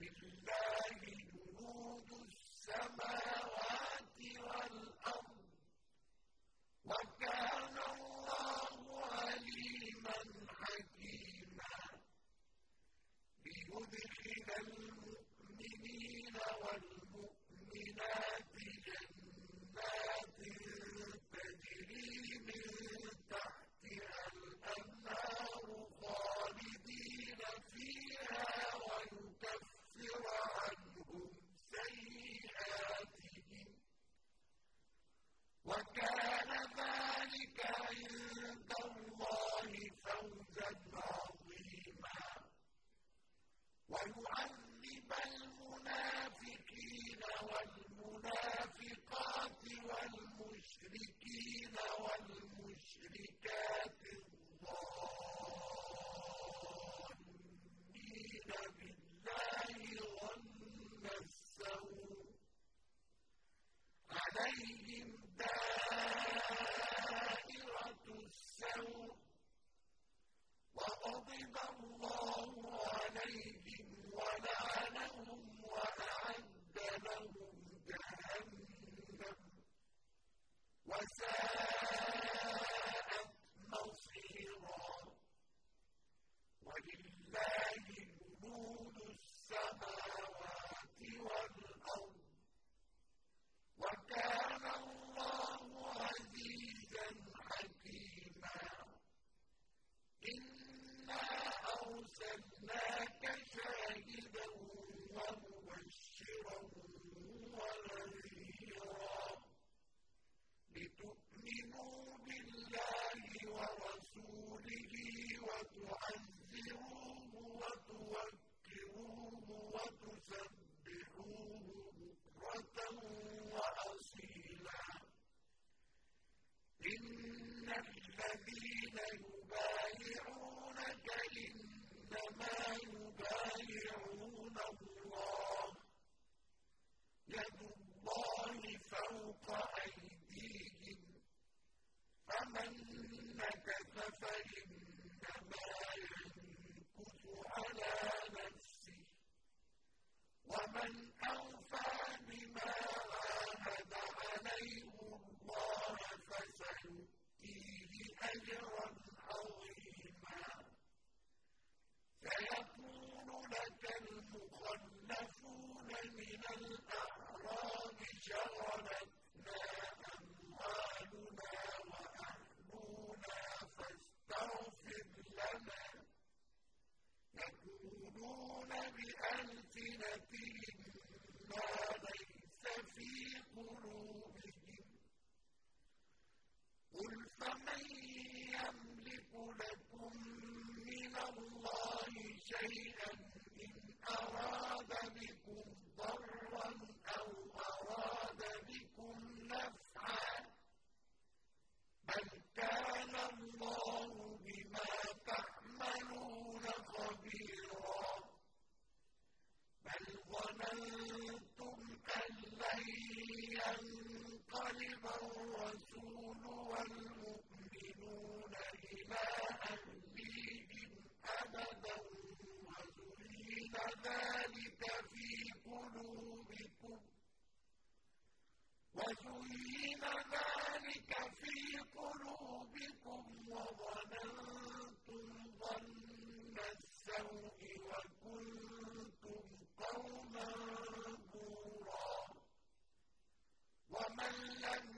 ولله جنود السماوات والأرض وكان الله عليما حكيما ليدخل المؤمنين والمؤمنات نكث فإنما ينكث على نفسه ومن أوفى بما عاهد عليه الله فسيؤتيه أجرا عظيما فيقول لك المخلفون من الأعراب شرعا وزين ذلك في قلوبكم وظننتم ظن السوء وكنتم قوما بورا. ومن لم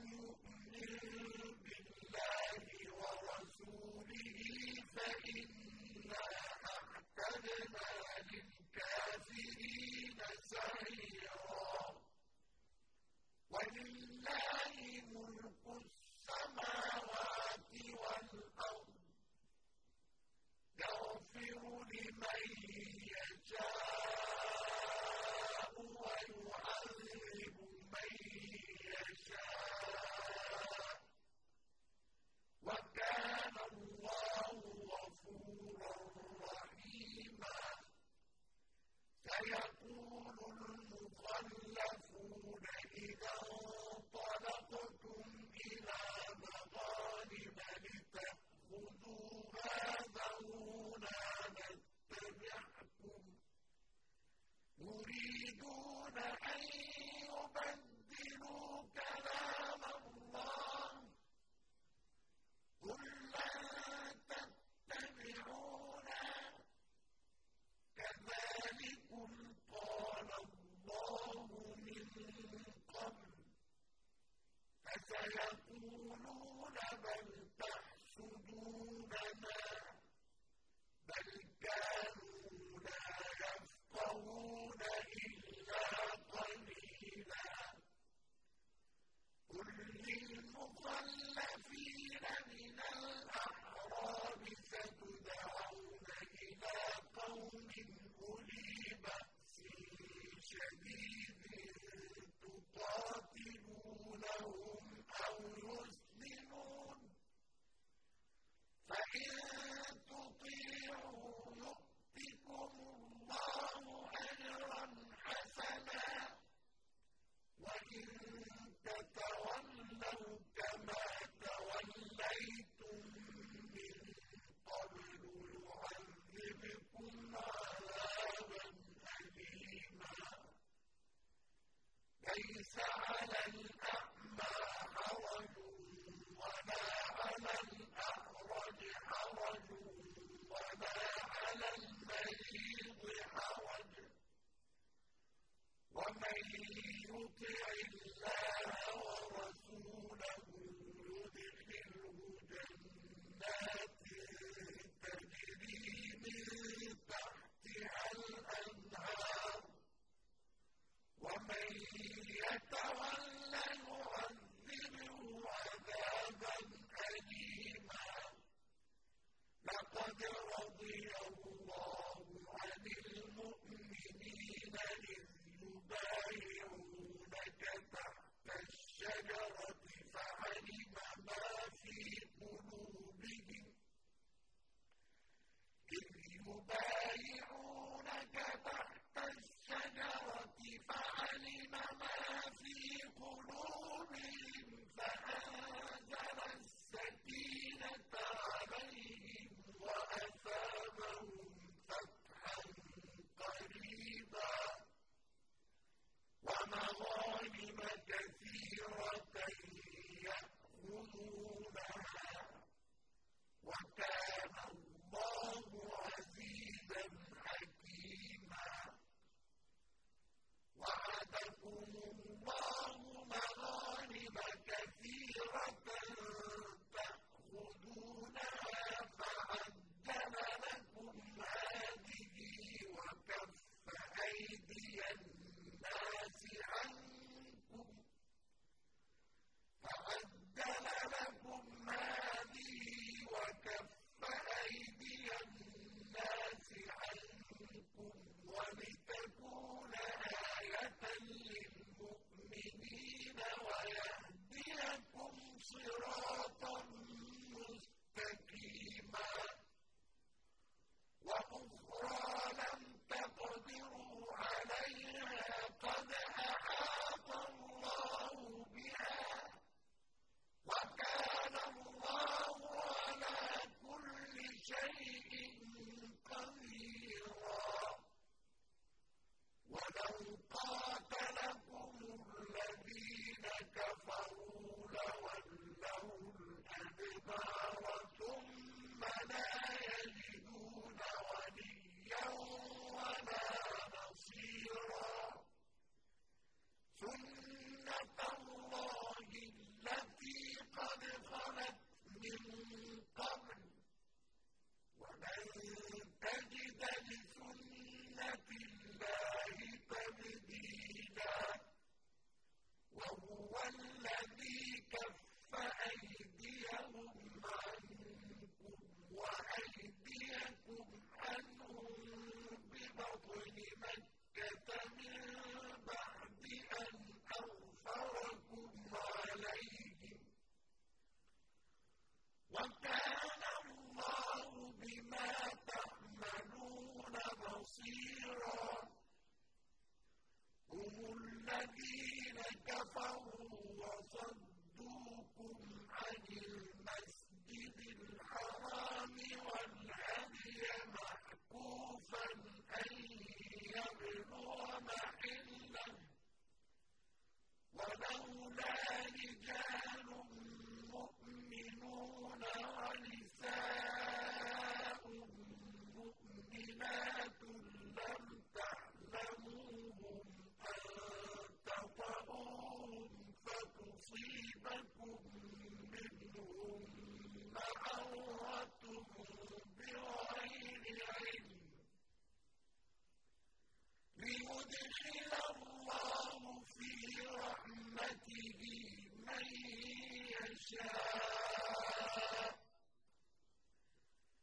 bad.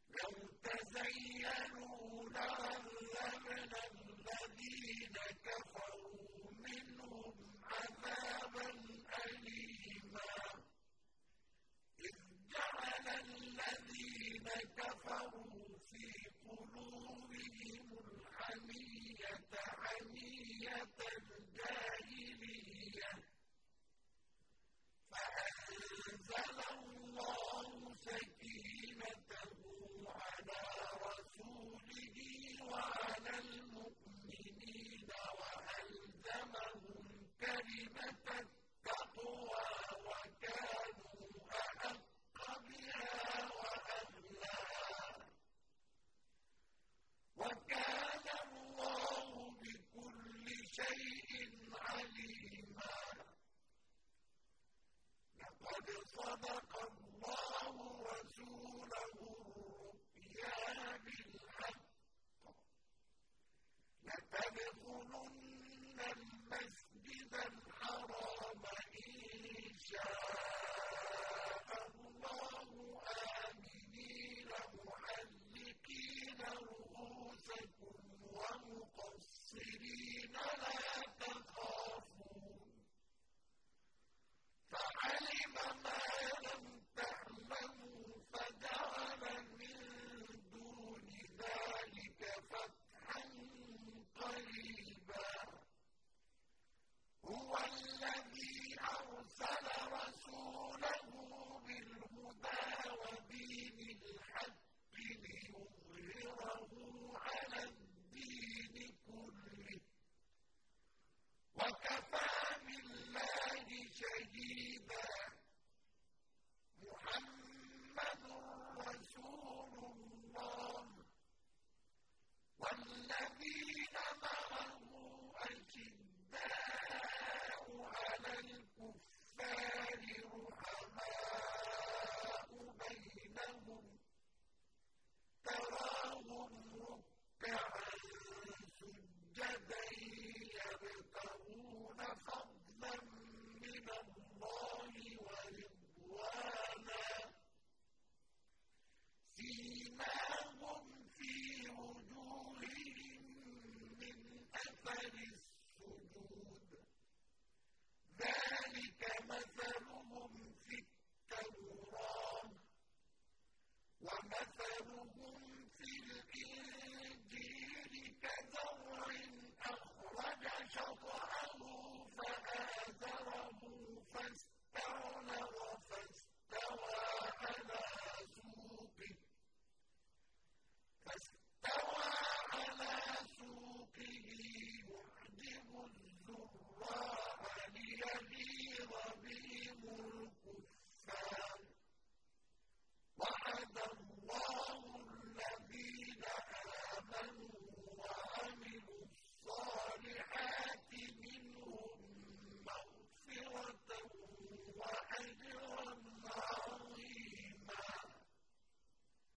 لو تزينوا لعذبنا الذين كفروا منهم عذابا أليما. إذ جعل الذين كفروا في قلوبهم الحمية حمية